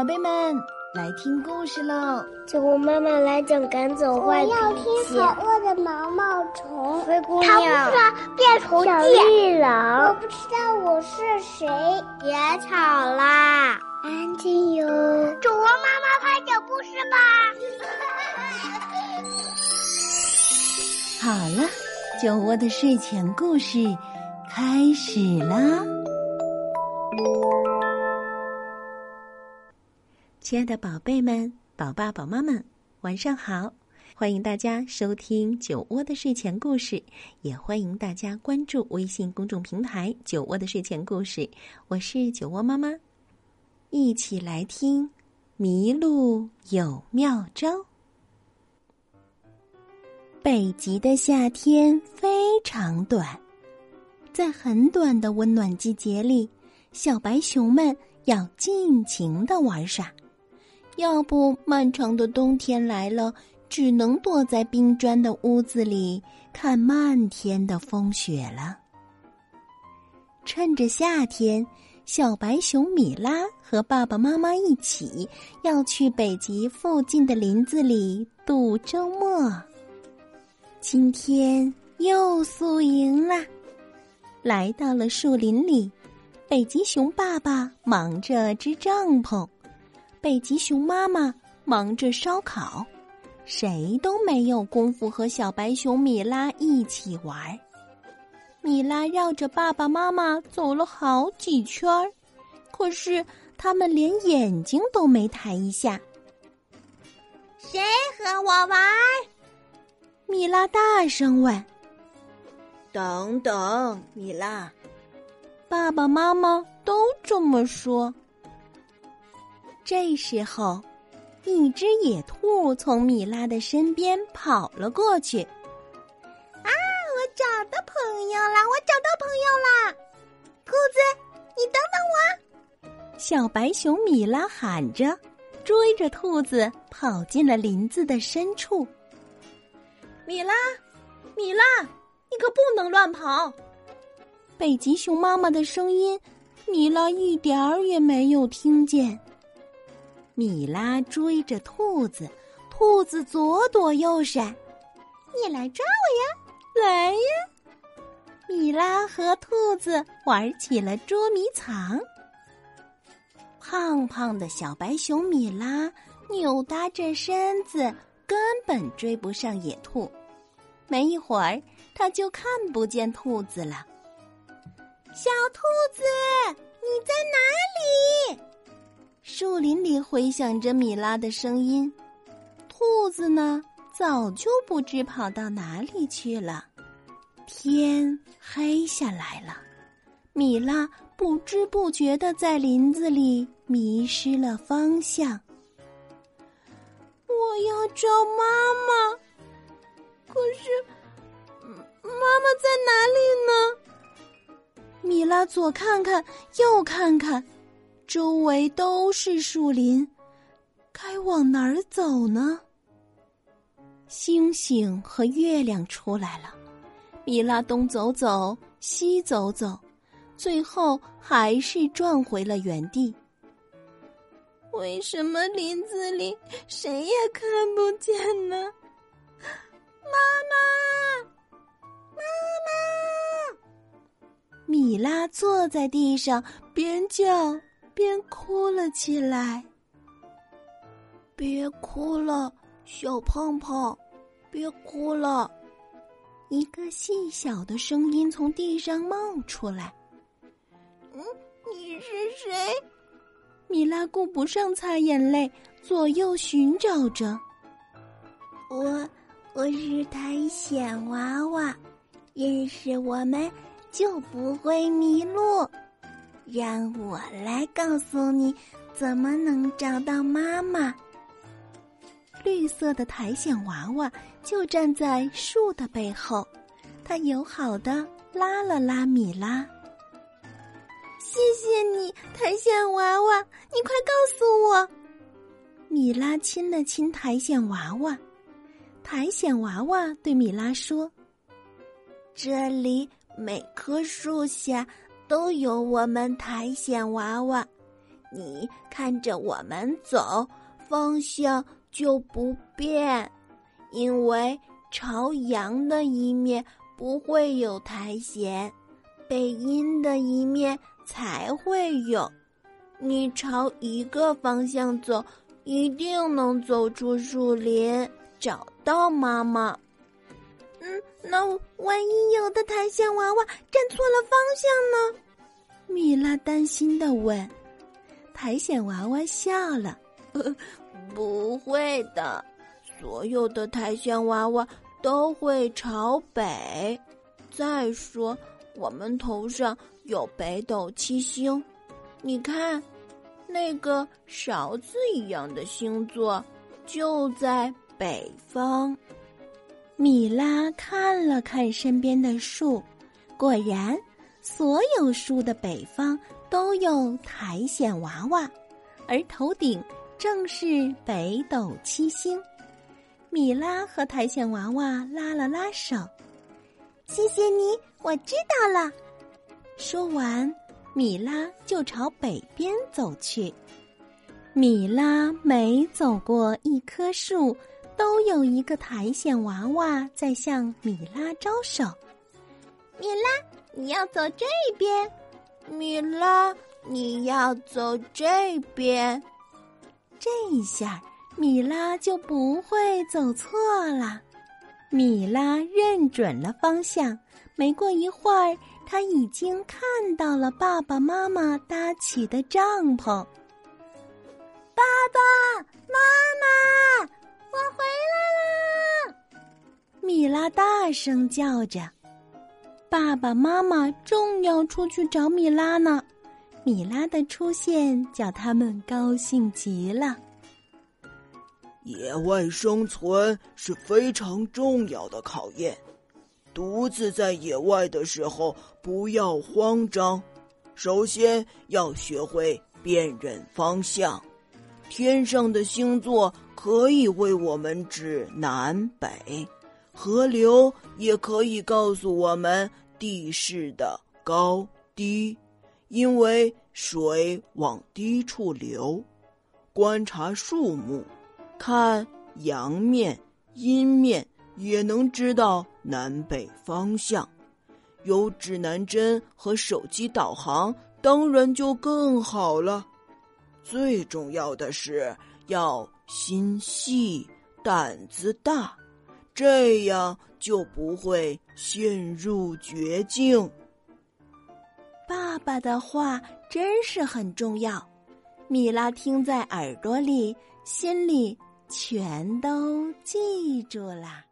宝贝们，来听故事喽！酒窝妈妈来讲赶走坏脾气。我要听可恶的毛毛虫。灰姑娘。他不说变虫小绿狼。我不知道我是谁。别吵啦，安静哟。酒窝妈妈快讲故事吧。好了，酒窝的睡前故事开始啦。亲爱的宝贝们、宝爸宝妈们，晚上好！欢迎大家收听酒窝的睡前故事，也欢迎大家关注微信公众平台“酒窝的睡前故事”。我是酒窝妈妈，一起来听《迷路有妙招》。北极的夏天非常短，在很短的温暖季节里，小白熊们要尽情的玩耍。要不，漫长的冬天来了，只能躲在冰砖的屋子里看漫天的风雪了。趁着夏天，小白熊米拉和爸爸妈妈一起要去北极附近的林子里度周末。今天又宿营啦，来到了树林里，北极熊爸爸忙着支帐篷。北极熊妈妈忙着烧烤，谁都没有功夫和小白熊米拉一起玩。米拉绕着爸爸妈妈走了好几圈儿，可是他们连眼睛都没抬一下。谁和我玩？米拉大声问。等等，米拉，爸爸妈妈都这么说。这时候，一只野兔从米拉的身边跑了过去。啊！我找到朋友了！我找到朋友了！兔子，你等等我！小白熊米拉喊着，追着兔子跑进了林子的深处。米拉，米拉，你可不能乱跑！北极熊妈妈的声音，米拉一点儿也没有听见。米拉追着兔子，兔子左躲右闪。你来抓我呀，来呀！米拉和兔子玩起了捉迷藏。胖胖的小白熊米拉扭搭着身子，根本追不上野兔。没一会儿，他就看不见兔子了。小兔子，你在哪里？树林里回响着米拉的声音，兔子呢，早就不知跑到哪里去了。天黑下来了，米拉不知不觉的在林子里迷失了方向。我要找妈妈，可是妈妈在哪里呢？米拉左看看，右看看。周围都是树林，该往哪儿走呢？星星和月亮出来了，米拉东走走，西走走，最后还是转回了原地。为什么林子里谁也看不见呢？妈妈，妈妈！米拉坐在地上，边叫。边哭了起来。别哭了，小胖胖，别哭了。一个细小的声音从地上冒出来。嗯，你是谁？米拉顾不上擦眼泪，左右寻找着。我，我是苔藓娃娃，认识我们就不会迷路。让我来告诉你，怎么能找到妈妈。绿色的苔藓娃娃就站在树的背后，他友好的拉了拉米拉。谢谢你，苔藓娃娃，你快告诉我。米拉亲了亲苔藓娃娃，苔藓娃娃对米拉说：“这里每棵树下。”都有我们苔藓娃娃，你看着我们走，方向就不变，因为朝阳的一面不会有苔藓，背阴的一面才会有。你朝一个方向走，一定能走出树林，找到妈妈。那万一有的苔藓娃娃站错了方向呢？米拉担心的问。苔藓娃娃笑了：“ 不会的，所有的苔藓娃娃都会朝北。再说，我们头上有北斗七星，你看，那个勺子一样的星座就在北方。”米拉看了看身边的树，果然，所有树的北方都有苔藓娃娃，而头顶正是北斗七星。米拉和苔藓娃娃拉了拉手，谢谢你，我知道了。说完，米拉就朝北边走去。米拉每走过一棵树。都有一个苔藓娃娃在向米拉招手。米拉，你要走这边。米拉，你要走这边。这一下，米拉就不会走错了。米拉认准了方向，没过一会儿，他已经看到了爸爸妈妈搭起的帐篷。爸爸妈妈。我回来啦！米拉大声叫着，爸爸妈妈正要出去找米拉呢。米拉的出现叫他们高兴极了。野外生存是非常重要的考验，独自在野外的时候不要慌张，首先要学会辨认方向。天上的星座可以为我们指南北，河流也可以告诉我们地势的高低，因为水往低处流。观察树木，看阳面、阴面，也能知道南北方向。有指南针和手机导航，当然就更好了。最重要的是要心细、胆子大，这样就不会陷入绝境。爸爸的话真是很重要，米拉听在耳朵里，心里全都记住了。